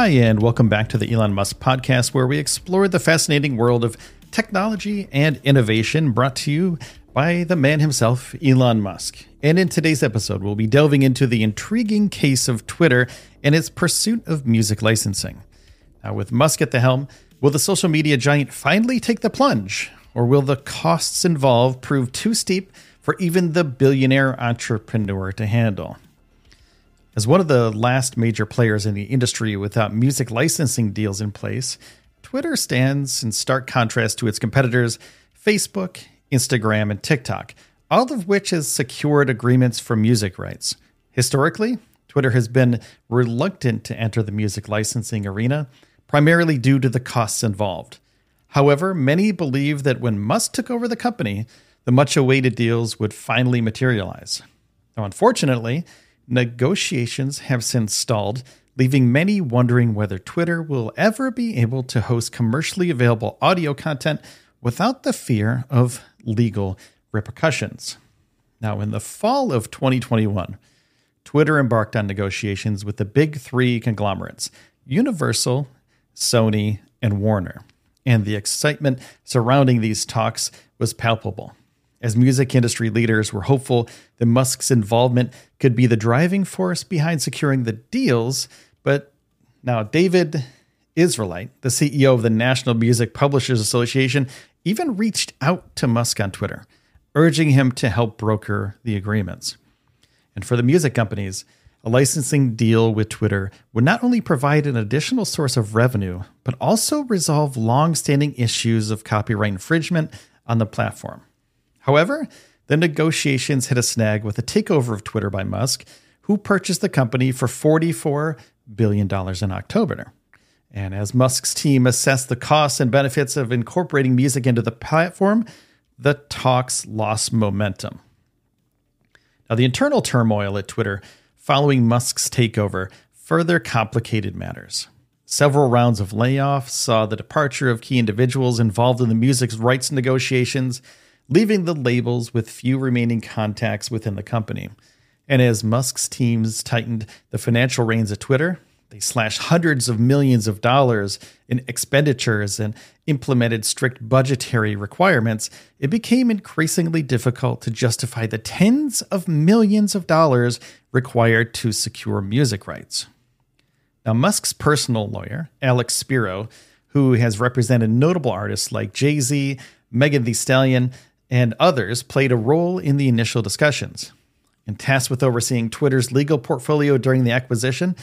Hi, and welcome back to the Elon Musk podcast, where we explore the fascinating world of technology and innovation brought to you by the man himself, Elon Musk. And in today's episode, we'll be delving into the intriguing case of Twitter and its pursuit of music licensing. Now, with Musk at the helm, will the social media giant finally take the plunge, or will the costs involved prove too steep for even the billionaire entrepreneur to handle? As one of the last major players in the industry without music licensing deals in place, Twitter stands in stark contrast to its competitors, Facebook, Instagram, and TikTok, all of which has secured agreements for music rights. Historically, Twitter has been reluctant to enter the music licensing arena, primarily due to the costs involved. However, many believe that when Musk took over the company, the much awaited deals would finally materialize. Now, unfortunately, negotiations have since stalled, leaving many wondering whether Twitter will ever be able to host commercially available audio content without the fear of legal repercussions. Now, in the fall of 2021, Twitter embarked on negotiations with the big three conglomerates Universal, Sony, and Warner. And the excitement surrounding these talks was palpable as music industry leaders were hopeful that Musk's involvement could be the driving force behind securing the deals. But now, David Israelite, the CEO of the National Music Publishers Association, even reached out to Musk on Twitter, urging him to help broker the agreements. And for the music companies, a licensing deal with Twitter would not only provide an additional source of revenue, but also resolve long standing issues of copyright infringement on the platform. However, the negotiations hit a snag with a takeover of Twitter by Musk, who purchased the company for $44 billion in October. And as Musk's team assessed the costs and benefits of incorporating music into the platform, the talks lost momentum. Now, the internal turmoil at Twitter following Musk's takeover further complicated matters. Several rounds of layoffs saw the departure of key individuals involved in the music's rights negotiations, leaving the labels with few remaining contacts within the company. And as Musk's teams tightened the financial reins of Twitter, they slashed hundreds of millions of dollars in expenditures and implemented strict budgetary requirements, it became increasingly difficult to justify the tens of millions of dollars required to secure music rights. Now, Musk's personal lawyer, Alex Spiro, who has represented notable artists like Jay Z, Megan Thee Stallion, and others played a role in the initial discussions. And tasked with overseeing Twitter's legal portfolio during the acquisition,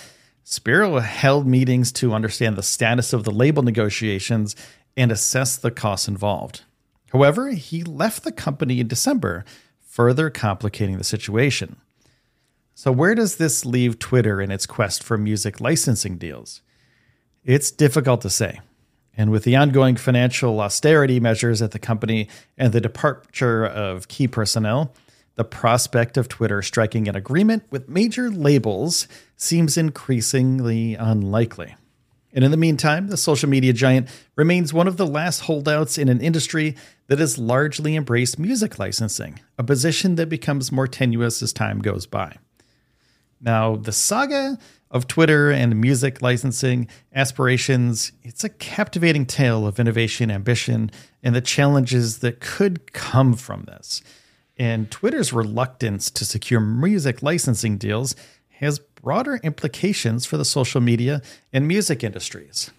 Spiro held meetings to understand the status of the label negotiations and assess the costs involved. However, he left the company in December, further complicating the situation. So, where does this leave Twitter in its quest for music licensing deals? It's difficult to say. And with the ongoing financial austerity measures at the company and the departure of key personnel, the prospect of Twitter striking an agreement with major labels seems increasingly unlikely. And in the meantime, the social media giant remains one of the last holdouts in an industry that has largely embraced music licensing, a position that becomes more tenuous as time goes by. Now, the saga of Twitter and music licensing aspirations, it's a captivating tale of innovation, ambition, and the challenges that could come from this. And Twitter's reluctance to secure music licensing deals has broader implications for the social media and music industries.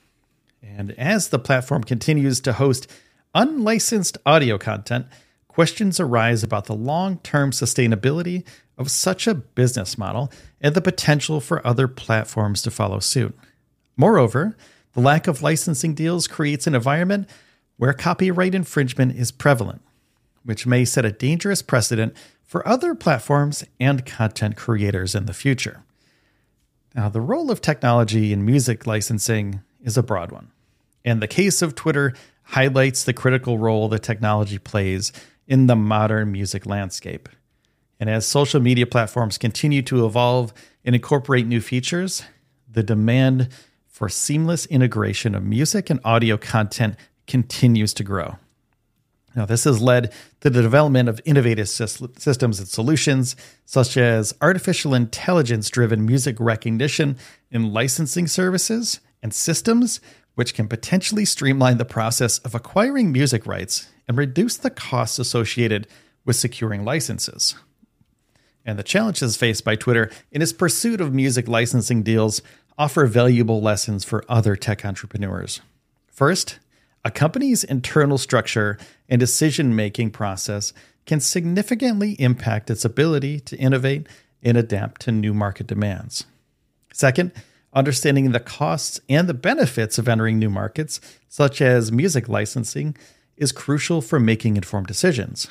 And as the platform continues to host unlicensed audio content, questions arise about the long term sustainability of such a business model and the potential for other platforms to follow suit. Moreover, the lack of licensing deals creates an environment where copyright infringement is prevalent, which may set a dangerous precedent for other platforms and content creators in the future. Now, the role of technology in music licensing is a broad one, and the case of Twitter highlights the critical role that technology plays in the modern music landscape. And as social media platforms continue to evolve and incorporate new features, the demand for seamless integration of music and audio content continues to grow. Now, this has led to the development of innovative systems and solutions, such as artificial intelligence driven music recognition and licensing services and systems, which can potentially streamline the process of acquiring music rights and reduce the costs associated with securing licenses. And the challenges faced by Twitter in its pursuit of music licensing deals offer valuable lessons for other tech entrepreneurs. First, a company's internal structure and decision making process can significantly impact its ability to innovate and adapt to new market demands. Second, understanding the costs and the benefits of entering new markets, such as music licensing, is crucial for making informed decisions.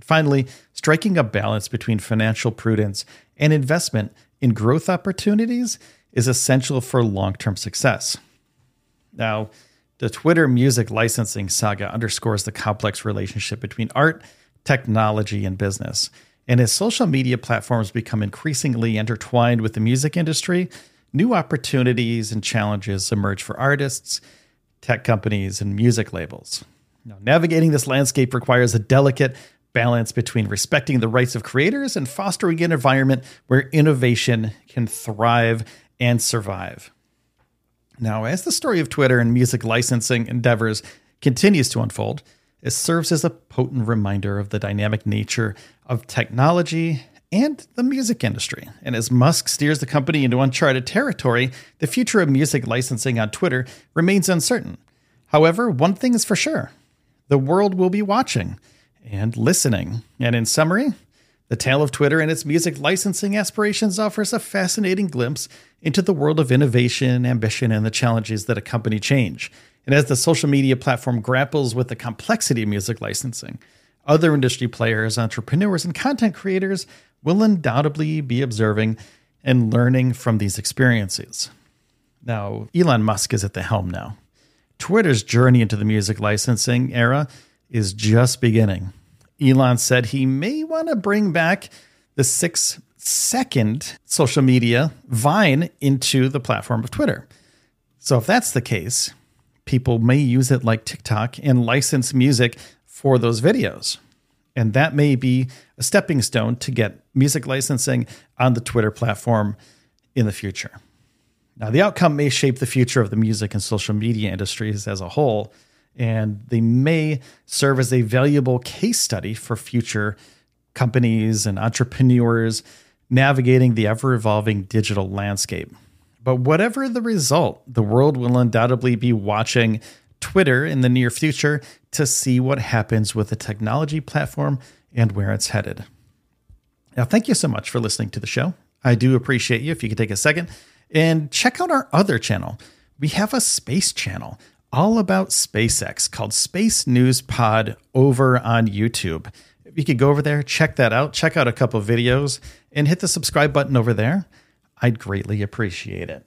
Finally, striking a balance between financial prudence and investment in growth opportunities is essential for long term success. Now, the Twitter music licensing saga underscores the complex relationship between art, technology, and business. And as social media platforms become increasingly intertwined with the music industry, new opportunities and challenges emerge for artists, tech companies, and music labels. Now, navigating this landscape requires a delicate balance between respecting the rights of creators and fostering an environment where innovation can thrive and survive. Now, as the story of Twitter and music licensing endeavors continues to unfold, it serves as a potent reminder of the dynamic nature of technology and the music industry. And as Musk steers the company into uncharted territory, the future of music licensing on Twitter remains uncertain. However, one thing is for sure the world will be watching and listening. And in summary, the tale of Twitter and its music licensing aspirations offers a fascinating glimpse into the world of innovation, ambition, and the challenges that accompany change. And as the social media platform grapples with the complexity of music licensing, other industry players, entrepreneurs, and content creators will undoubtedly be observing and learning from these experiences. Now, Elon Musk is at the helm now. Twitter's journey into the music licensing era is just beginning. Elon said he may want to bring back the six second social media Vine into the platform of Twitter. So, if that's the case, people may use it like TikTok and license music for those videos. And that may be a stepping stone to get music licensing on the Twitter platform in the future. Now, the outcome may shape the future of the music and social media industries as a whole, and they may serve as a valuable case study for future companies and entrepreneurs navigating the ever evolving digital landscape. But whatever the result, the world will undoubtedly be watching Twitter in the near future to see what happens with the technology platform and where it's headed. Now, thank you so much for listening to the show. I do appreciate you if you could take a second and check out our other channel. We have a space channel all about SpaceX called Space News Pod over on YouTube. You could go over there, check that out, check out a couple videos, and hit the subscribe button over there. I'd greatly appreciate it.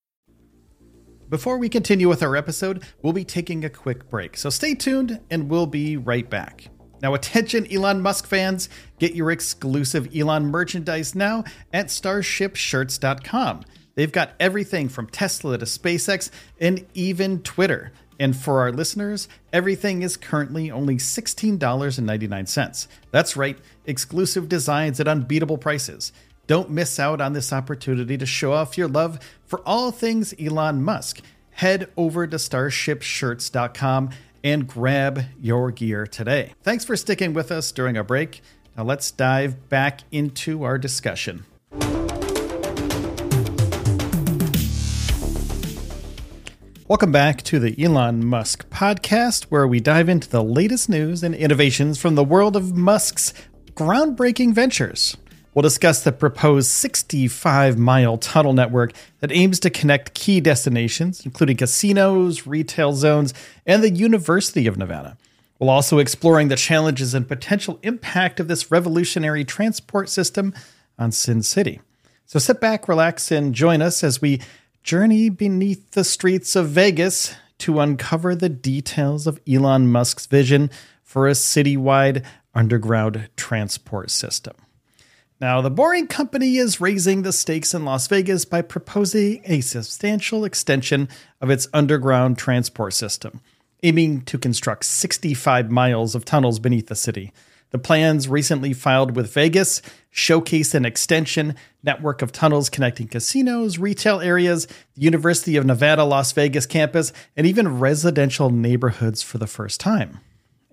Before we continue with our episode, we'll be taking a quick break. So stay tuned and we'll be right back. Now, attention, Elon Musk fans, get your exclusive Elon merchandise now at starshipshirts.com. They've got everything from Tesla to SpaceX and even Twitter. And for our listeners, everything is currently only $16.99. That's right, exclusive designs at unbeatable prices. Don't miss out on this opportunity to show off your love for all things Elon Musk. Head over to starshipshirts.com and grab your gear today. Thanks for sticking with us during our break. Now let's dive back into our discussion. Welcome back to the Elon Musk podcast, where we dive into the latest news and innovations from the world of Musk's groundbreaking ventures. We'll discuss the proposed 65 mile tunnel network that aims to connect key destinations, including casinos, retail zones, and the University of Nevada. While also exploring the challenges and potential impact of this revolutionary transport system on Sin City. So sit back, relax, and join us as we journey beneath the streets of Vegas to uncover the details of Elon Musk's vision for a citywide underground transport system. Now, the Boring Company is raising the stakes in Las Vegas by proposing a substantial extension of its underground transport system, aiming to construct 65 miles of tunnels beneath the city. The plans recently filed with Vegas showcase an extension network of tunnels connecting casinos, retail areas, the University of Nevada Las Vegas campus, and even residential neighborhoods for the first time.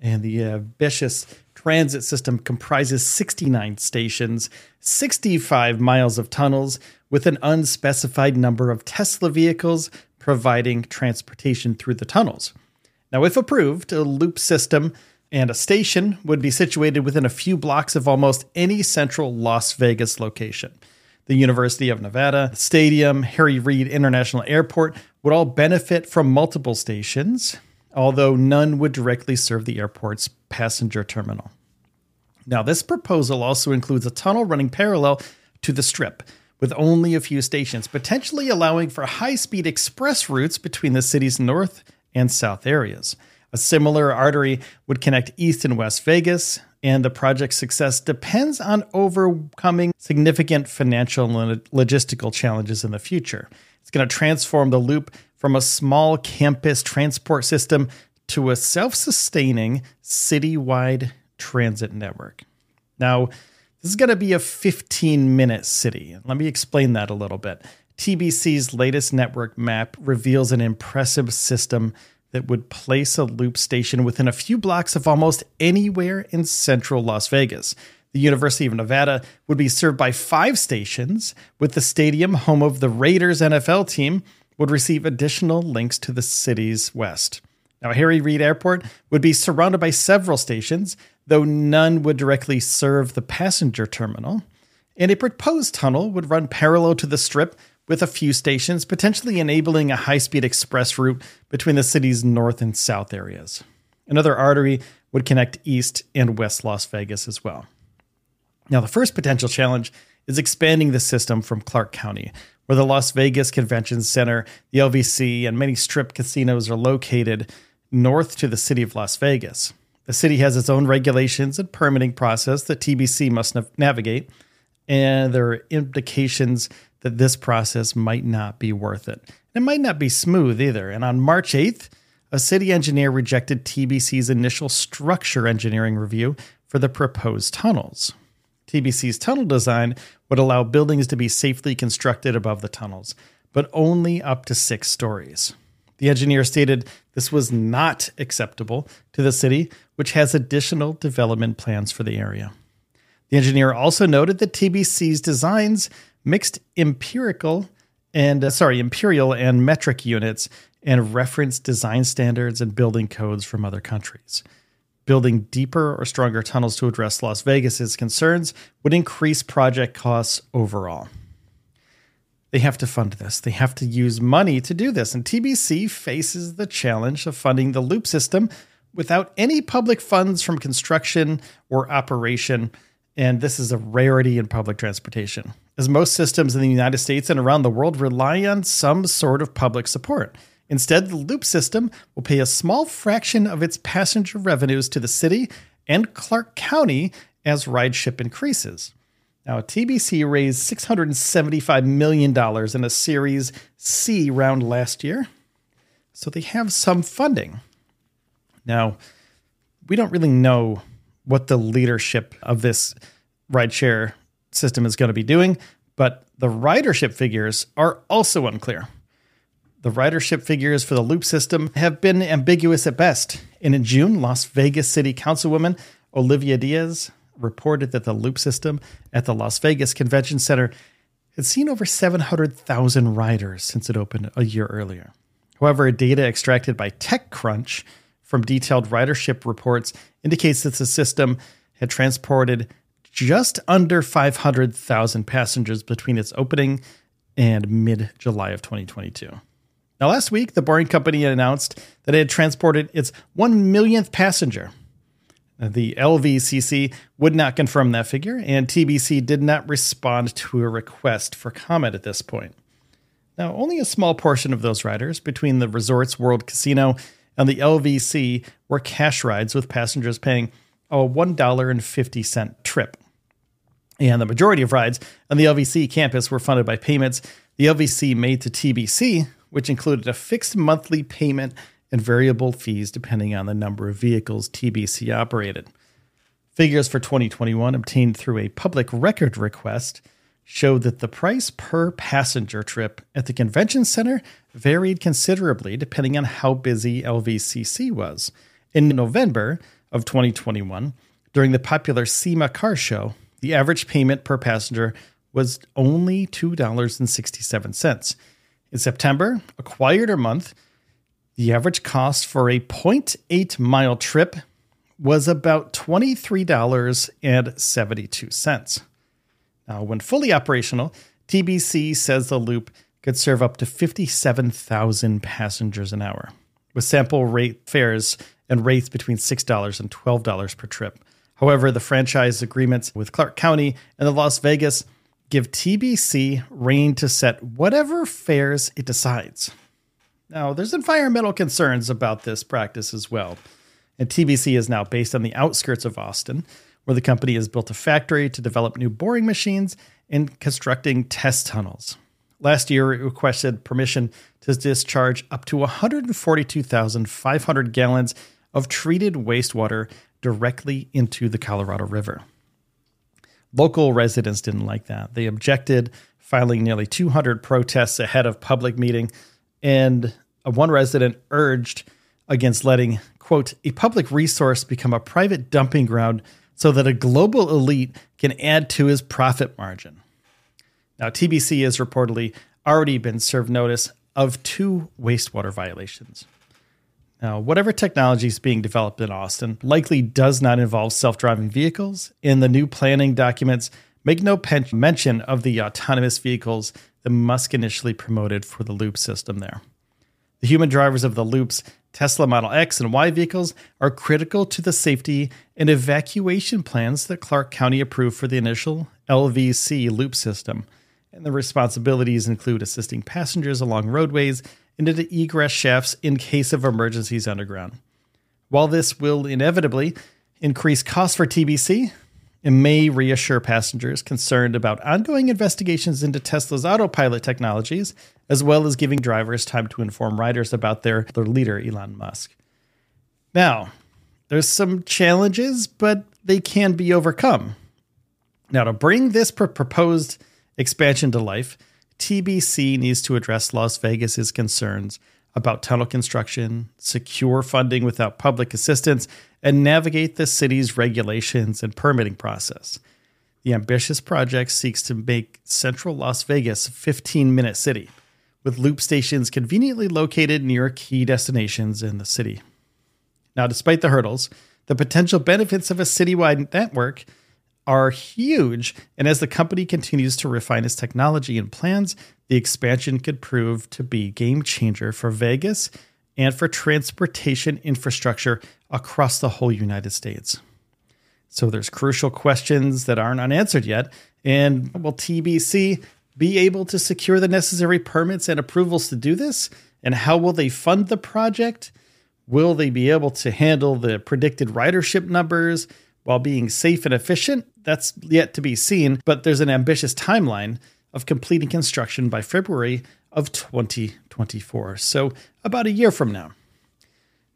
And the ambitious transit system comprises 69 stations, 65 miles of tunnels, with an unspecified number of Tesla vehicles providing transportation through the tunnels. Now, if approved, a loop system and a station would be situated within a few blocks of almost any central Las Vegas location. The University of Nevada, stadium, Harry Reid International Airport would all benefit from multiple stations, although none would directly serve the airport's passenger terminal. Now, this proposal also includes a tunnel running parallel to the strip, with only a few stations, potentially allowing for high speed express routes between the city's north and south areas. A similar artery would connect East and West Vegas, and the project's success depends on overcoming significant financial and logistical challenges in the future. It's going to transform the loop from a small campus transport system to a self sustaining citywide transit network. Now, this is going to be a 15 minute city. Let me explain that a little bit. TBC's latest network map reveals an impressive system that would place a loop station within a few blocks of almost anywhere in central Las Vegas. The University of Nevada would be served by five stations, with the stadium, home of the Raiders NFL team, would receive additional links to the city's west. Now, Harry Reid Airport would be surrounded by several stations, though none would directly serve the passenger terminal. And a proposed tunnel would run parallel to the strip with a few stations, potentially enabling a high speed express route between the city's north and south areas. Another artery would connect East and West Las Vegas as well. Now, the first potential challenge is expanding the system from Clark County, where the Las Vegas Convention Center, the LVC, and many strip casinos are located north to the city of Las Vegas. The city has its own regulations and permitting process that TBC must navigate, and there are indications that this process might not be worth it. It might not be smooth either. And on March 8th, a city engineer rejected TBC's initial structure engineering review for the proposed tunnels. TBC's tunnel design would allow buildings to be safely constructed above the tunnels, but only up to six stories. The engineer stated this was not acceptable to the city, which has additional development plans for the area. The engineer also noted that TBC's designs mixed empirical and uh, sorry, imperial and metric units and reference design standards and building codes from other countries. Building deeper or stronger tunnels to address Las Vegas's concerns would increase project costs overall. They have to fund this. They have to use money to do this. And TBC faces the challenge of funding the loop system without any public funds from construction or operation. And this is a rarity in public transportation, as most systems in the United States and around the world rely on some sort of public support. Instead, the loop system will pay a small fraction of its passenger revenues to the city and Clark County as rideship increases. Now, TBC raised $675 million in a Series C round last year, so they have some funding. Now, we don't really know what the leadership of this rideshare system is going to be doing, but the ridership figures are also unclear. The ridership figures for the loop system have been ambiguous at best. And in June, Las Vegas City Councilwoman Olivia Diaz reported that the loop system at the Las Vegas Convention Center had seen over 700,000 riders since it opened a year earlier. However, data extracted by TechCrunch from detailed ridership reports indicates that the system had transported just under 500,000 passengers between its opening and mid July of 2022. Now, last week, the Boring Company announced that it had transported its 1 millionth passenger the LVCC would not confirm that figure, and TBC did not respond to a request for comment at this point. Now, only a small portion of those riders between the Resorts World Casino and the LVC were cash rides with passengers paying a $1.50 trip. And the majority of rides on the LVC campus were funded by payments the LVC made to TBC, which included a fixed monthly payment and variable fees depending on the number of vehicles TBC operated. Figures for 2021 obtained through a public record request showed that the price per passenger trip at the convention center varied considerably depending on how busy LVCC was. In November of 2021, during the popular SEMA car show, the average payment per passenger was only $2.67. In September, a quieter month, the average cost for a 0.8 mile trip was about $23.72. Now, when fully operational, TBC says the loop could serve up to 57,000 passengers an hour, with sample rate fares and rates between $6 and $12 per trip. However, the franchise agreements with Clark County and the Las Vegas give TBC reign to set whatever fares it decides. Now, there's environmental concerns about this practice as well. And TBC is now based on the outskirts of Austin, where the company has built a factory to develop new boring machines and constructing test tunnels. Last year, it requested permission to discharge up to 142,500 gallons of treated wastewater directly into the Colorado River. Local residents didn't like that. They objected, filing nearly 200 protests ahead of public meeting and uh, one resident urged against letting, quote, a public resource become a private dumping ground so that a global elite can add to his profit margin. Now, TBC has reportedly already been served notice of two wastewater violations. Now, whatever technology is being developed in Austin likely does not involve self driving vehicles, and the new planning documents make no pen- mention of the autonomous vehicles that Musk initially promoted for the Loop system there. The human drivers of the Loop's Tesla Model X and Y vehicles are critical to the safety and evacuation plans that Clark County approved for the initial LVC Loop system. And the responsibilities include assisting passengers along roadways into egress shafts in case of emergencies underground. While this will inevitably increase costs for TBC, it may reassure passengers concerned about ongoing investigations into Tesla's autopilot technologies, as well as giving drivers time to inform riders about their, their leader, Elon Musk. Now, there's some challenges, but they can be overcome. Now, to bring this pr- proposed expansion to life, TBC needs to address Las Vegas's concerns about tunnel construction, secure funding without public assistance, and navigate the city's regulations and permitting process. The ambitious project seeks to make central Las Vegas a 15 minute city. with loop stations conveniently located near key destinations in the city. Now, despite the hurdles, the potential benefits of a citywide network are huge, and as the company continues to refine its technology and plans, the expansion could prove to be game changer for Vegas and for transportation infrastructure across the whole United States. So there's crucial questions that aren't unanswered yet, and will TBC be able to secure the necessary permits and approvals to do this? And how will they fund the project? Will they be able to handle the predicted ridership numbers while being safe and efficient? That's yet to be seen, but there's an ambitious timeline of completing construction by February of 2024. So, about a year from now.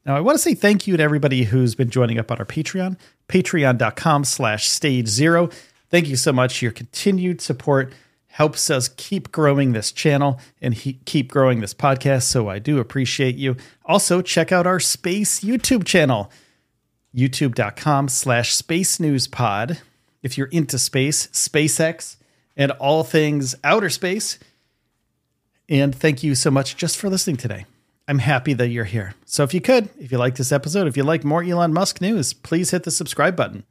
Now, I want to say thank you to everybody who's been joining up on our Patreon, patreon.com slash stage zero. Thank you so much. Your continued support helps us keep growing this channel and he- keep growing this podcast. So I do appreciate you. Also, check out our space YouTube channel, youtube.com slash space news pod. If you're into space, SpaceX, and all things outer space. And thank you so much just for listening today. I'm happy that you're here. So if you could, if you like this episode, if you like more Elon Musk news, please hit the subscribe button.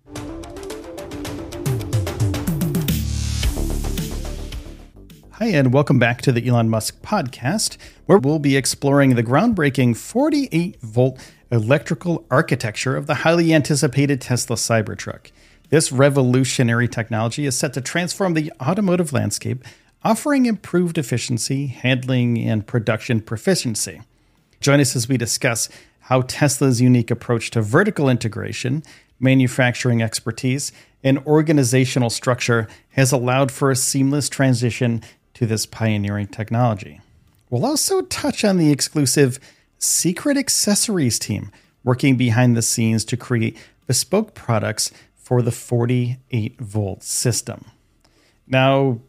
Hi, and welcome back to the Elon Musk podcast, where we'll be exploring the groundbreaking 48 volt electrical architecture of the highly anticipated Tesla Cybertruck. This revolutionary technology is set to transform the automotive landscape, offering improved efficiency, handling, and production proficiency. Join us as we discuss how Tesla's unique approach to vertical integration, manufacturing expertise, and organizational structure has allowed for a seamless transition to this pioneering technology. We'll also touch on the exclusive secret accessories team working behind the scenes to create bespoke products for the 48 volt system. Now,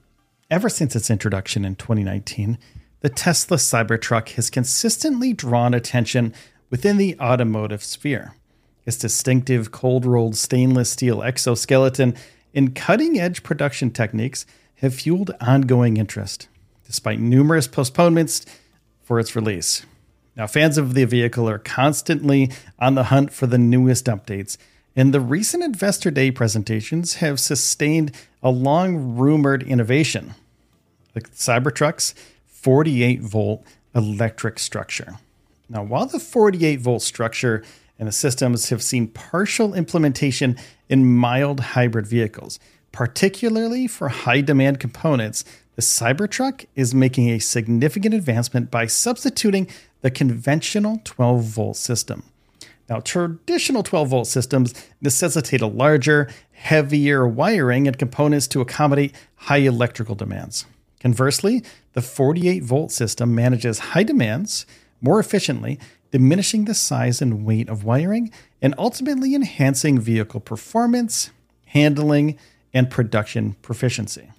ever since its introduction in 2019, the Tesla Cybertruck has consistently drawn attention within the automotive sphere. Its distinctive cold rolled stainless steel exoskeleton and cutting edge production techniques have fueled ongoing interest, despite numerous postponements for its release. Now, fans of the vehicle are constantly on the hunt for the newest updates, and the recent Investor Day presentations have sustained a long rumored innovation the Cybertruck's 48 volt electric structure. Now, while the 48 volt structure and the systems have seen partial implementation in mild hybrid vehicles, particularly for high demand components, the Cybertruck is making a significant advancement by substituting the conventional 12 volt system. Now, traditional 12 volt systems necessitate a larger, heavier wiring and components to accommodate high electrical demands. Conversely, the 48 volt system manages high demands more efficiently, diminishing the size and weight of wiring and ultimately enhancing vehicle performance, handling, and production proficiency.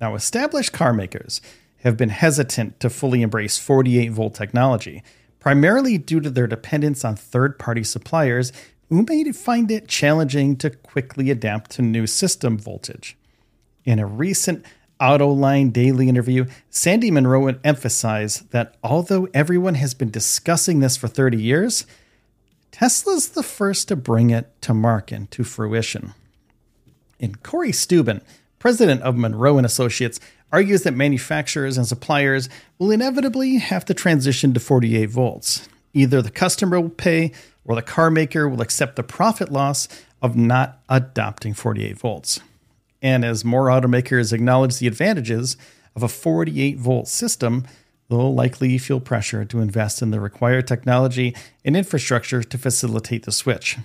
Now, established car makers have been hesitant to fully embrace 48 volt technology, primarily due to their dependence on third party suppliers who may find it challenging to quickly adapt to new system voltage. In a recent Autoline Daily interview, Sandy Munro emphasized that although everyone has been discussing this for 30 years, Tesla's the first to bring it to market to fruition. And Cory Steuben, president of Munro and Associates, argues that manufacturers and suppliers will inevitably have to transition to 48 volts. Either the customer will pay or the car maker will accept the profit loss of not adopting 48 volts. And as more automakers acknowledge the advantages of a 48 volt system, they'll likely feel pressure to invest in the required technology and infrastructure to facilitate the switch,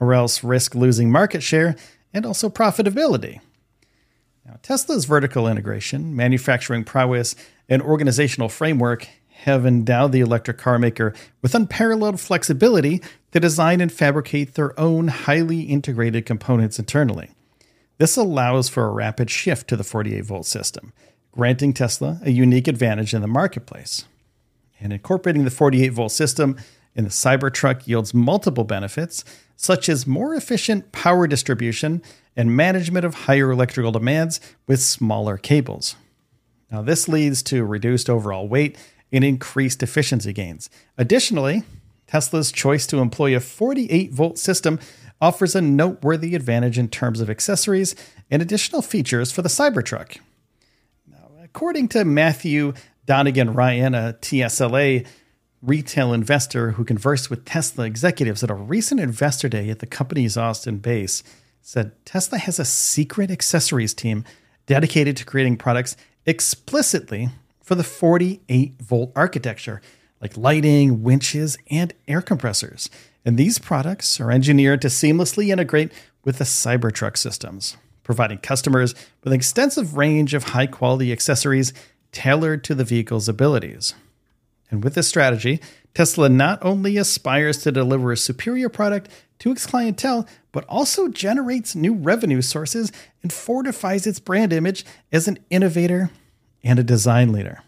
or else risk losing market share and also profitability. Now, Tesla's vertical integration, manufacturing prowess, and organizational framework have endowed the electric car maker with unparalleled flexibility to design and fabricate their own highly integrated components internally. This allows for a rapid shift to the 48 volt system, granting Tesla a unique advantage in the marketplace. And incorporating the 48 volt system in the Cybertruck yields multiple benefits, such as more efficient power distribution and management of higher electrical demands with smaller cables. Now, this leads to reduced overall weight and increased efficiency gains. Additionally, Tesla's choice to employ a 48 volt system offers a noteworthy advantage in terms of accessories and additional features for the Cybertruck. Now, according to Matthew Donegan Ryan, a TSLA retail investor who conversed with Tesla executives at a recent investor day at the company's Austin base, said Tesla has a secret accessories team dedicated to creating products explicitly for the 48 volt architecture, like lighting, winches, and air compressors. And these products are engineered to seamlessly integrate with the Cybertruck systems, providing customers with an extensive range of high quality accessories tailored to the vehicle's abilities. And with this strategy, Tesla not only aspires to deliver a superior product to its clientele, but also generates new revenue sources and fortifies its brand image as an innovator and a design leader.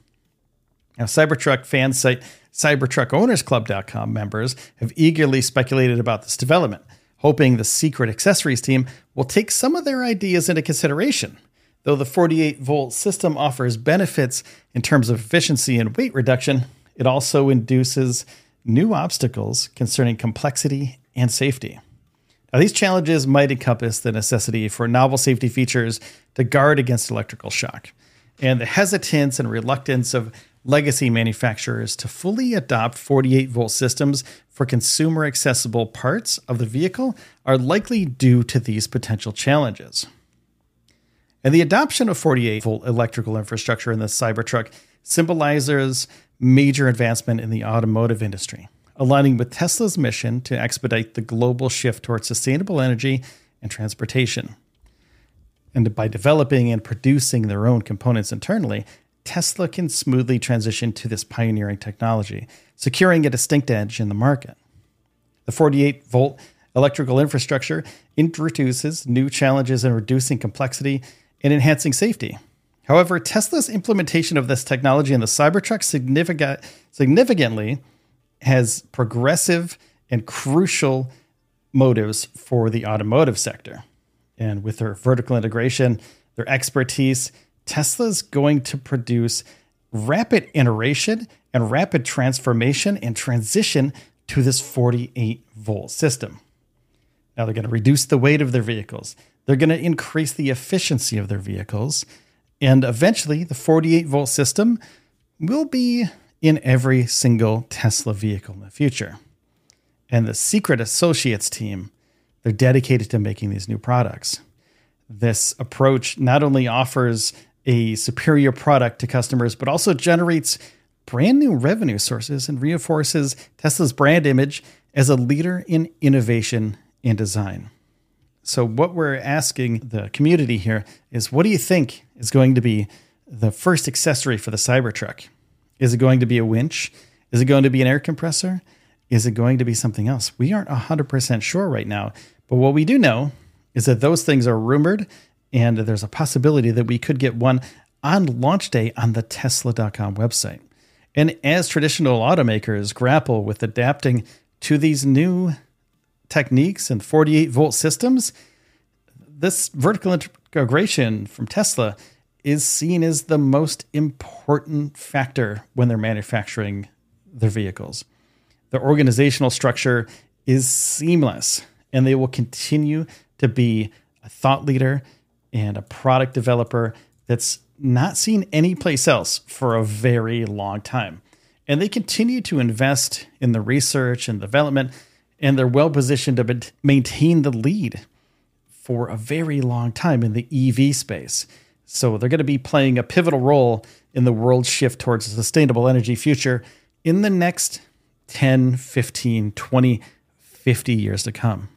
Now, Cybertruck fan site CybertruckOwnersClub.com members have eagerly speculated about this development, hoping the secret accessories team will take some of their ideas into consideration. Though the 48 volt system offers benefits in terms of efficiency and weight reduction, it also induces new obstacles concerning complexity and safety. Now, these challenges might encompass the necessity for novel safety features to guard against electrical shock, and the hesitance and reluctance of legacy manufacturers to fully adopt 48 volt systems for consumer accessible parts of the vehicle are likely due to these potential challenges. And the adoption of 48 volt electrical infrastructure in the Cybertruck symbolizes major advancement in the automotive industry aligning with Tesla's mission to expedite the global shift towards sustainable energy and transportation. And by developing and producing their own components internally, Tesla can smoothly transition to this pioneering technology, securing a distinct edge in the market. The 48 volt electrical infrastructure introduces new challenges in reducing complexity and enhancing safety. However, Tesla's implementation of this technology in the Cybertruck significant, significantly has progressive and crucial motives for the automotive sector. And with their vertical integration, their expertise, Tesla's going to produce rapid iteration and rapid transformation and transition to this 48 volt system. Now they're going to reduce the weight of their vehicles. They're going to increase the efficiency of their vehicles. And eventually, the 48 volt system will be in every single Tesla vehicle in the future. And the Secret Associates team, they're dedicated to making these new products. This approach not only offers a superior product to customers, but also generates brand new revenue sources and reinforces Tesla's brand image as a leader in innovation and design. So, what we're asking the community here is what do you think is going to be the first accessory for the Cybertruck? Is it going to be a winch? Is it going to be an air compressor? Is it going to be something else? We aren't 100% sure right now. But what we do know is that those things are rumored, and there's a possibility that we could get one on launch day on the Tesla.com website. And as traditional automakers grapple with adapting to these new techniques and 48 volt systems, this vertical integration from Tesla is seen as the most important factor when they're manufacturing their vehicles. The organizational structure is seamless, and they will continue to be a thought leader and a product developer that's not seen anyplace else for a very long time. And they continue to invest in the research and development, and they're well positioned to maintain the lead for a very long time in the EV space. So they're going to be playing a pivotal role in the world's shift towards a sustainable energy future in the next 10, 15, 20, 50 years to come.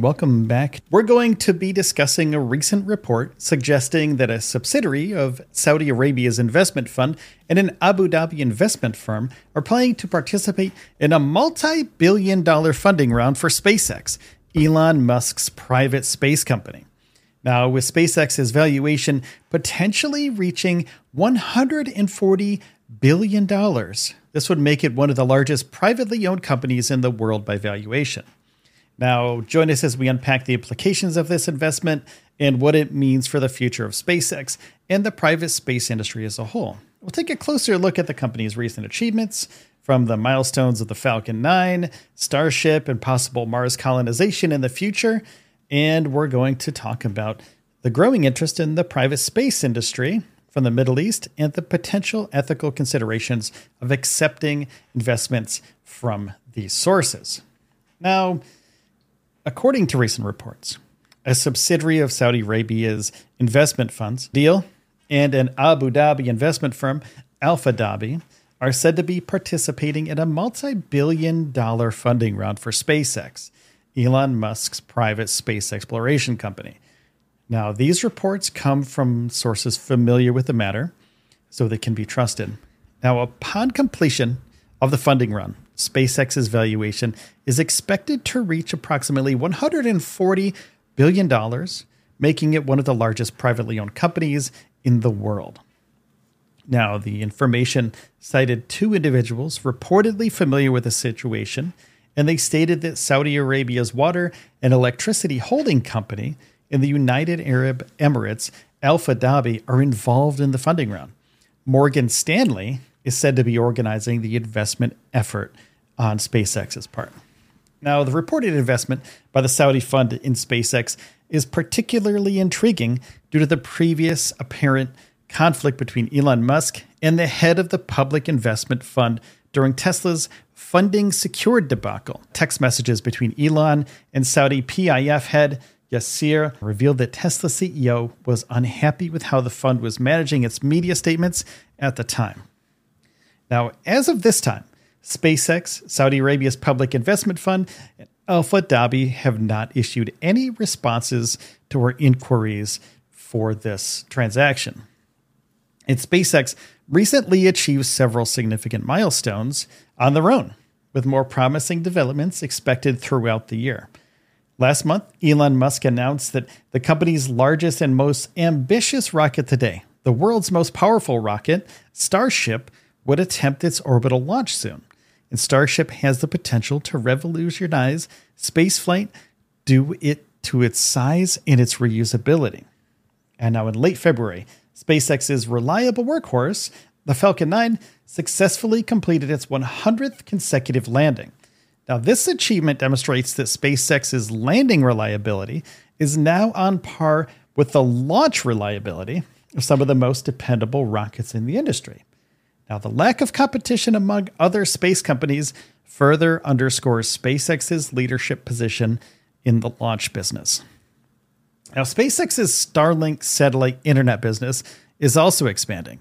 Welcome back. We're going to be discussing a recent report suggesting that a subsidiary of Saudi Arabia's investment fund and an Abu Dhabi investment firm are planning to participate in a multi billion dollar funding round for SpaceX Elon Musk's private space company. Now, with SpaceX's valuation potentially reaching $140 billion, this would make it one of the largest privately owned companies in the world by valuation. Now, join us as we unpack the implications of this investment and what it means for the future of SpaceX and the private space industry as a whole. We'll take a closer look at the company's recent achievements, from the milestones of the Falcon 9, Starship, and possible Mars colonization in the future. And we're going to talk about the growing interest in the private space industry from the Middle East and the potential ethical considerations of accepting investments from these sources. Now, according to recent reports, a subsidiary of Saudi Arabia's investment funds, Deal, and an Abu Dhabi investment firm, Alpha Dhabi, are said to be participating in a multi billion dollar funding round for SpaceX, Elon Musk's private space exploration company. Now, these reports come from sources familiar with the matter, so they can be trusted. Now, upon completion of the funding run, SpaceX's valuation is expected to reach approximately $140 billion, making it one of the largest privately owned companies in the world. Now, the information cited two individuals reportedly familiar with the situation, and they stated that Saudi Arabia's water and electricity holding company in the United Arab Emirates, Alpha Dhabi, are involved in the funding round. Morgan Stanley is said to be organizing the investment effort on SpaceX's part. Now, the reported investment by the Saudi fund in SpaceX is particularly intriguing due to the previous apparent conflict between Elon Musk and the head of the public investment fund during Tesla's funding secured debacle. Text messages between Elon and Saudi PIF head Yasir revealed that Tesla CEO was unhappy with how the fund was managing its media statements at the time. Now, as of this time, SpaceX, Saudi Arabia's public investment fund, and Alpha Dhabi have not issued any responses to our inquiries for this transaction. And SpaceX recently achieved several significant milestones on their own, with more promising developments expected throughout the year. Last month, Elon Musk announced that the company's largest and most ambitious rocket today, the world's most powerful rocket, Starship, would attempt its orbital launch soon. And Starship has the potential to revolutionize spaceflight due it to its size and its reusability. And now in late February, SpaceX's reliable workhorse, the Falcon 9, successfully completed its 100th consecutive landing. Now, this achievement demonstrates that SpaceX's landing reliability is now on par with the launch reliability of some of the most dependable rockets in the industry. Now, the lack of competition among other space companies further underscores SpaceX's leadership position in the launch business. Now, SpaceX's Starlink satellite internet business is also expanding,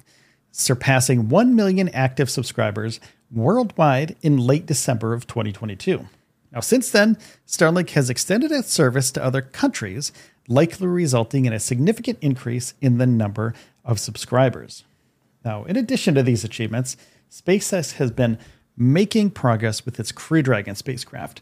surpassing 1 million active subscribers worldwide in late December of 2022. Now, since then, Starlink has extended its service to other countries, likely resulting in a significant increase in the number of subscribers. Now, in addition to these achievements, SpaceX has been making progress with its Crew Dragon spacecraft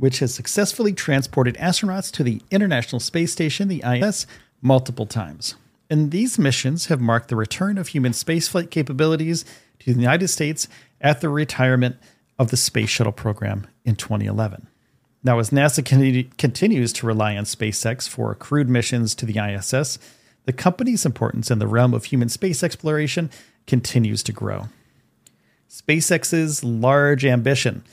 which has successfully transported astronauts to the International Space Station, the ISS, multiple times. And these missions have marked the return of human spaceflight capabilities to the United States at the retirement of the Space Shuttle program in 2011. Now, as NASA con- continues to rely on SpaceX for crewed missions to the ISS, the company's importance in the realm of human space exploration continues to grow. SpaceX's large ambition,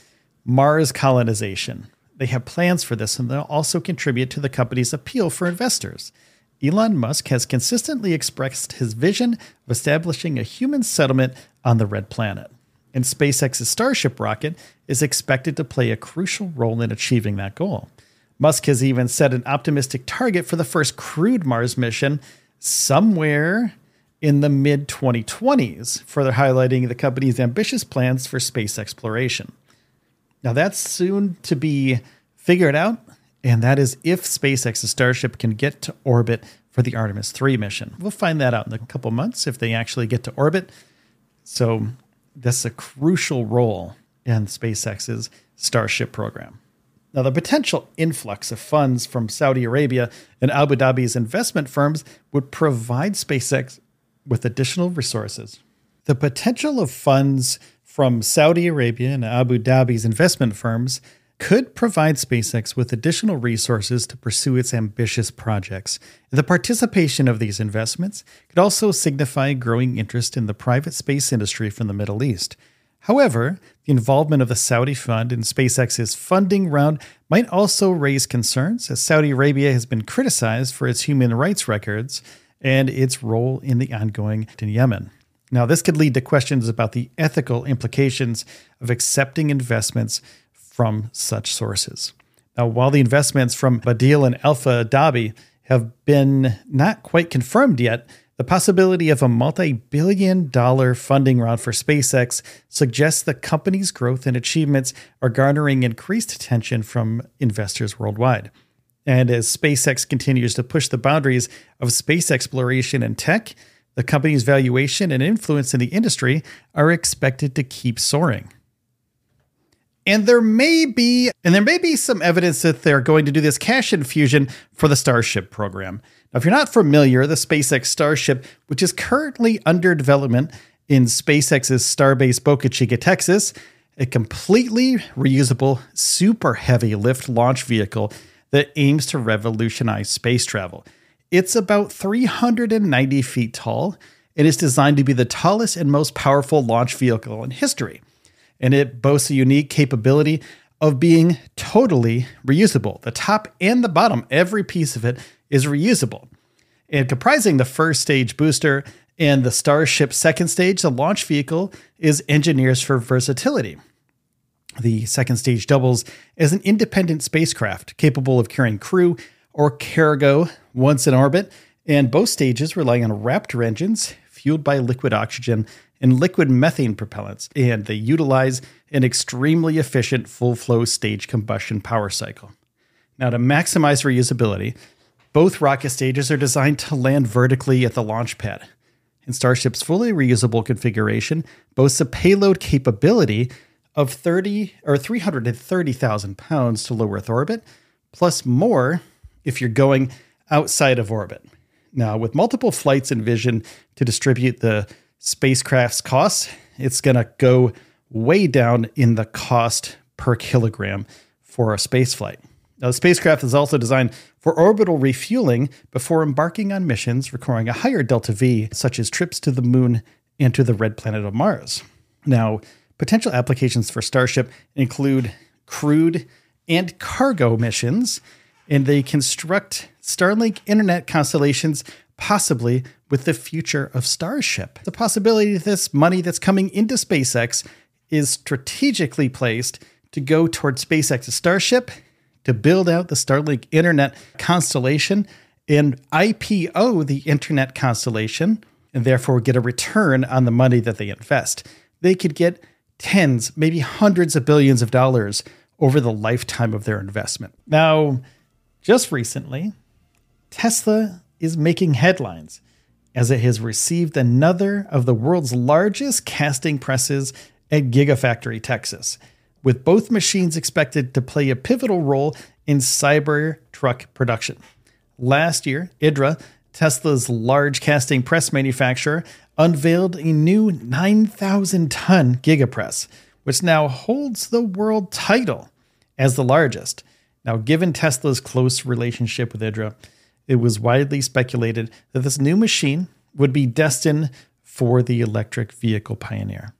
Mars colonization, they have plans for this, and they'll also contribute to the company's appeal for investors. Elon Musk has consistently expressed his vision of establishing a human settlement on the Red Planet. And SpaceX's Starship rocket is expected to play a crucial role in achieving that goal. Musk has even set an optimistic target for the first crewed Mars mission somewhere in the mid 2020s, further highlighting the company's ambitious plans for space exploration. Now, that's soon to be figured out, and that is if SpaceX's Starship can get to orbit for the Artemis 3 mission. We'll find that out in a couple months if they actually get to orbit. So, that's a crucial role in SpaceX's Starship program. Now, the potential influx of funds from Saudi Arabia and Abu Dhabi's investment firms would provide SpaceX with additional resources. The potential of funds from Saudi Arabia and Abu Dhabi's investment firms could provide SpaceX with additional resources to pursue its ambitious projects. The participation of these investments could also signify growing interest in the private space industry from the Middle East. However, the involvement of the Saudi fund in SpaceX's funding round might also raise concerns, as Saudi Arabia has been criticized for its human rights records and its role in the ongoing in Yemen. Now, this could lead to questions about the ethical implications of accepting investments from such sources. Now, while the investments from Badeel and Alpha Dhabi have been not quite confirmed yet, the possibility of a multi billion dollar funding round for SpaceX suggests the company's growth and achievements are garnering increased attention from investors worldwide. And as SpaceX continues to push the boundaries of space exploration and tech, the company's valuation and influence in the industry are expected to keep soaring. And there may be and there may be some evidence that they're going to do this cash infusion for the Starship program. Now, if you're not familiar, the SpaceX Starship, which is currently under development in SpaceX's Starbase Boca Chica, Texas, a completely reusable, super heavy lift launch vehicle that aims to revolutionize space travel. It's about 390 feet tall and is designed to be the tallest and most powerful launch vehicle in history. And it boasts a unique capability of being totally reusable. The top and the bottom, every piece of it is reusable. And comprising the first stage booster and the Starship second stage, the launch vehicle is engineered for versatility. The second stage doubles as an independent spacecraft capable of carrying crew or cargo once in orbit, and both stages rely on Raptor engines fueled by liquid oxygen and liquid methane propellants, and they utilize an extremely efficient full flow stage combustion power cycle. Now, to maximize reusability, both rocket stages are designed to land vertically at the launch pad. And Starship's fully reusable configuration boasts a payload capability of 30 or 330,000 pounds to low Earth orbit, plus more if you're going outside of orbit. Now, with multiple flights envisioned to distribute the spacecraft's costs, it's going to go way down in the cost per kilogram for a spaceflight. Now, the spacecraft is also designed for orbital refueling before embarking on missions requiring a higher delta V, such as trips to the moon and to the red planet of Mars. Now, potential applications for Starship include crewed and cargo missions, and they construct Starlink internet constellations, possibly with the future of Starship. The possibility that this money that's coming into SpaceX is strategically placed to go toward SpaceX's Starship to build out the Starlink internet constellation and IPO the internet constellation and therefore get a return on the money that they invest. They could get tens, maybe hundreds of billions of dollars over the lifetime of their investment. Now, just recently, Tesla is making headlines as it has received another of the world's largest casting presses at Gigafactory, Texas, with both machines expected to play a pivotal role in Cybertruck production. Last year, IDRA, Tesla's large casting press manufacturer, unveiled a new 9,000 ton Gigapress, which now holds the world title as the largest. Now, given Tesla's close relationship with IDRA, it was widely speculated that this new machine would be destined for the electric vehicle pioneer.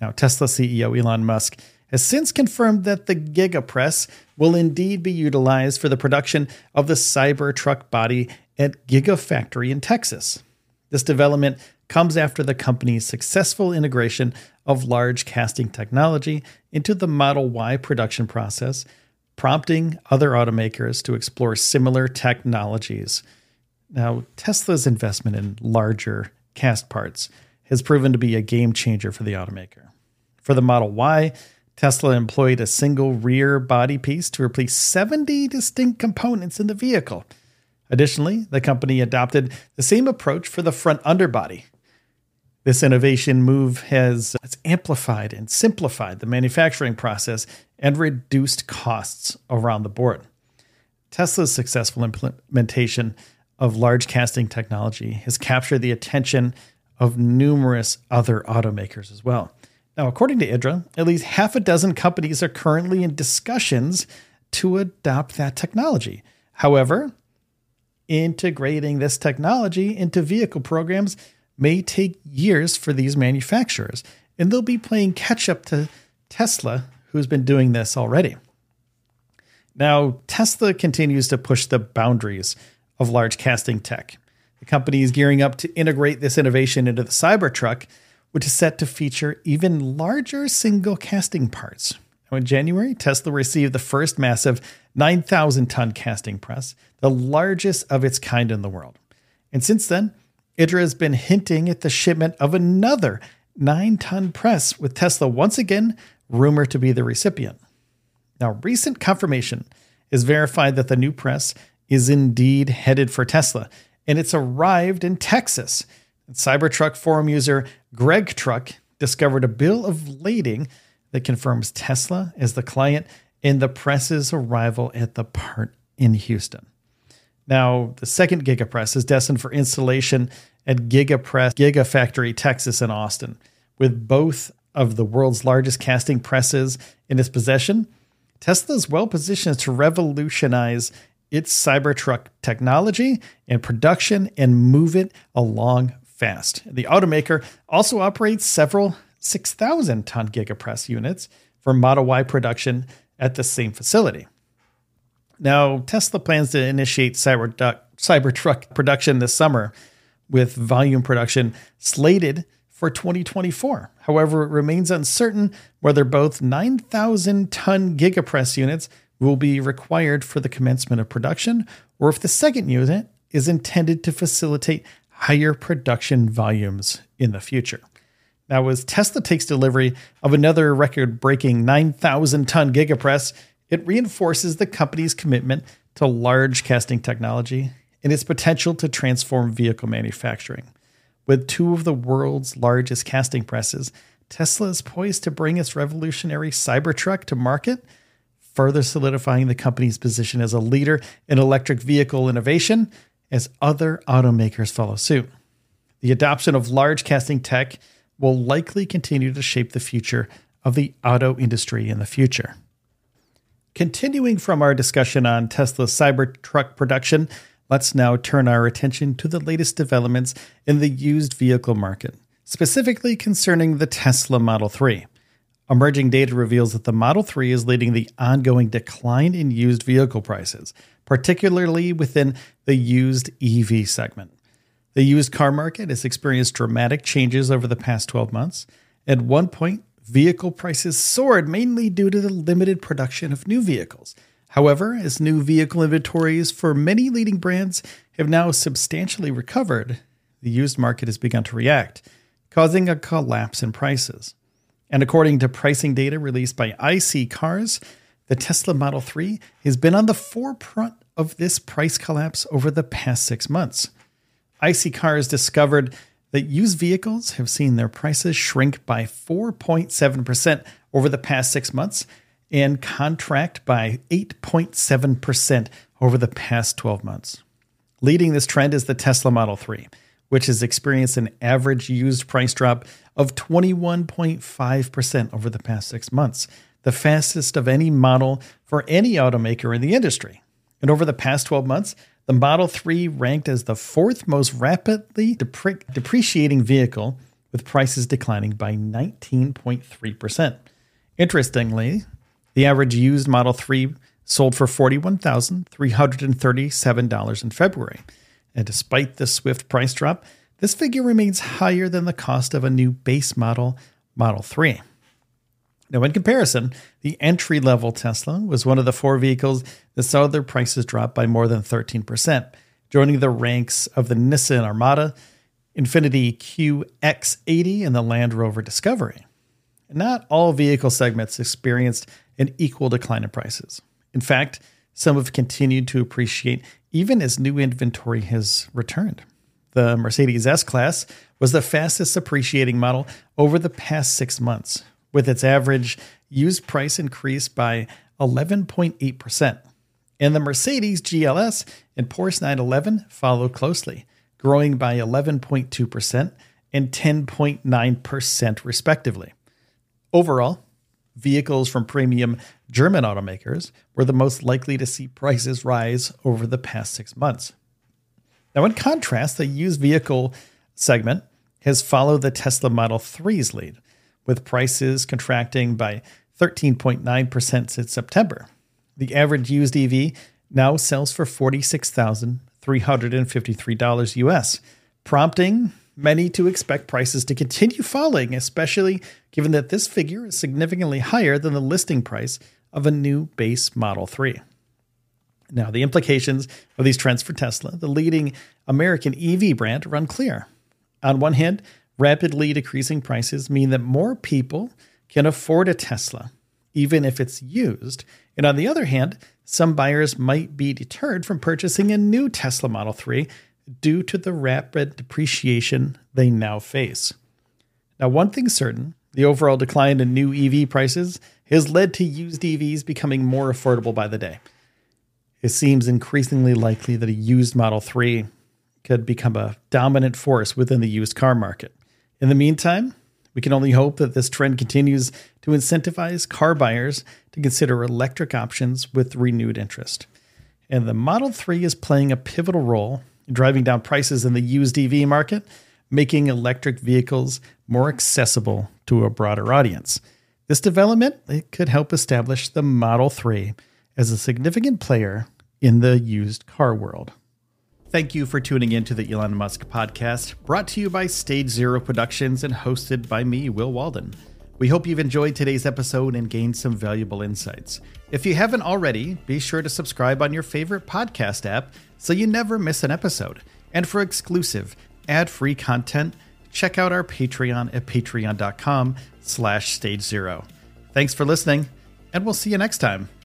Now, Tesla CEO Elon Musk has since confirmed that the Gigapress will indeed be utilized for the production of the Cybertruck body at Gigafactory in Texas. This development comes after the company's successful integration of large casting technology into the Model Y production process, prompting other automakers to explore similar technologies. Now, Tesla's investment in larger cast parts has proven to be a game changer for the automaker. For the Model Y, Tesla employed a single rear body piece to replace 70 distinct components in the vehicle. Additionally, the company adopted the same approach for the front underbody. This innovation move has, amplified and simplified the manufacturing process and reduced costs around the board. Tesla's successful implementation of large casting technology has captured the attention of numerous other automakers as well. Now, according to IDRA, at least half a dozen companies are currently in discussions to adopt that technology. However, integrating this technology into vehicle programs may take years for these manufacturers, and they'll be playing catch up to Tesla, who's been doing this already. Now, Tesla continues to push the boundaries of large casting tech. The company is gearing up to integrate this innovation into the Cybertruck, which is set to feature even larger single casting parts. Now, in January, Tesla received the first massive 9,000 ton casting press, the largest of its kind in the world. And since then, IDRA has been hinting at the shipment of another 9 ton press, with Tesla once again rumored to be the recipient. Now, recent confirmation is verified that the new press is indeed headed for Tesla, and it's arrived in Texas. Cybertruck forum user Greg Truck discovered a bill of lading that confirms Tesla as the client in the press's arrival at the part in Houston. Now, the second Gigapress is destined for installation at Gigapress Gigafactory Texas in Austin. With both of the world's largest casting presses in its possession, Tesla is well positioned to revolutionize its Cybertruck technology and production and move it along fast. The automaker also operates several 6,000 ton Gigapress units for Model Y production at the same facility. Now, Tesla plans to initiate Cybertruck, Cybertruck production this summer, with volume production slated for 2024. However, it remains uncertain whether both 9,000 ton Gigapress units will be required for the commencement of production or if the second unit is intended to facilitate higher production volumes in the future. Now, as Tesla takes delivery of another record breaking 9,000 ton Gigapress, it reinforces the company's commitment to large casting technology and its potential to transform vehicle manufacturing. With two of the world's largest casting presses, Tesla is poised to bring its revolutionary Cybertruck to market, further solidifying the company's position as a leader in electric vehicle innovation as other automakers follow suit. The adoption of large casting tech will likely continue to shape the future of the auto industry in the future. Continuing from our discussion on Tesla's Cybertruck production, let's now turn our attention to the latest developments in the used vehicle market, specifically concerning the Tesla Model 3. Emerging data reveals that the Model 3 is leading the ongoing decline in used vehicle prices, particularly within the used EV segment. The used car market has experienced dramatic changes over the past 12 months. At one point, vehicle prices soared mainly due to the limited production of new vehicles. However, as new vehicle inventories for many leading brands have now substantially recovered, the used market has begun to react, causing a collapse in prices. And according to pricing data released by iSeeCars, the Tesla Model 3 has been on the forefront of this price collapse over the past six months. iSeeCars discovered that used vehicles have seen their prices shrink by 4.7% over the past six months and contract by 8.7% over the past 12 months. Leading this trend is the Tesla Model 3, which has experienced an average used price drop of 21.5% over the past six months, the fastest of any model for any automaker in the industry. And over the past 12 months, the Model 3 ranked as the fourth most rapidly depre- depreciating vehicle, with prices declining by 19.3%. Interestingly, the average used Model 3 sold for $41,337 in February. And despite the swift price drop, this figure remains higher than the cost of a new base model Model 3. Now, in comparison, the entry level Tesla was one of the four vehicles that saw their prices drop by more than 13%, joining the ranks of the Nissan Armada, Infiniti QX80, and the Land Rover Discovery. Not all vehicle segments experienced an equal decline in prices. In fact, some have continued to appreciate even as new inventory has returned. The Mercedes S Class was the fastest appreciating model over the past six months, with its average used price increase by 11.8%. And the Mercedes GLS and Porsche 911 followed closely, growing by 11.2% and 10.9% respectively. Overall, vehicles from premium German automakers were the most likely to see prices rise over the past six months. Now, in contrast, the used vehicle segment has followed the Tesla Model 3's lead, with prices contracting by 13.9% since September. The average used EV now sells for $46,353 US, prompting many to expect prices to continue falling, especially given that this figure is significantly higher than the listing price of a new base Model 3. Now, the implications of these trends for Tesla, the leading American EV brand, run clear. On one hand, rapidly decreasing prices mean that more people can afford a Tesla, even if it's used. And on the other hand, some buyers might be deterred from purchasing a new Tesla Model 3 due to the rapid depreciation they now face. Now, one thing's certain the overall decline in new EV prices has led to used EVs becoming more affordable by the day. It seems increasingly likely that a used Model 3 could become a dominant force within the used car market. In the meantime, we can only hope that this trend continues to incentivize car buyers to consider electric options with renewed interest. And the Model 3 is playing a pivotal role in driving down prices in the used EV market, making electric vehicles more accessible to a broader audience. This development it could help establish the Model 3 as a significant player in the used car world. Thank you for tuning in to the Elon Musk podcast, brought to you by Stage Zero Productions and hosted by me, Will Walden. We hope you've enjoyed today's episode and gained some valuable insights. If you haven't already, be sure to subscribe on your favorite podcast app so you never miss an episode. And for exclusive, ad-free content, check out our Patreon at patreon.com slash stage zero. Thanks for listening, and we'll see you next time.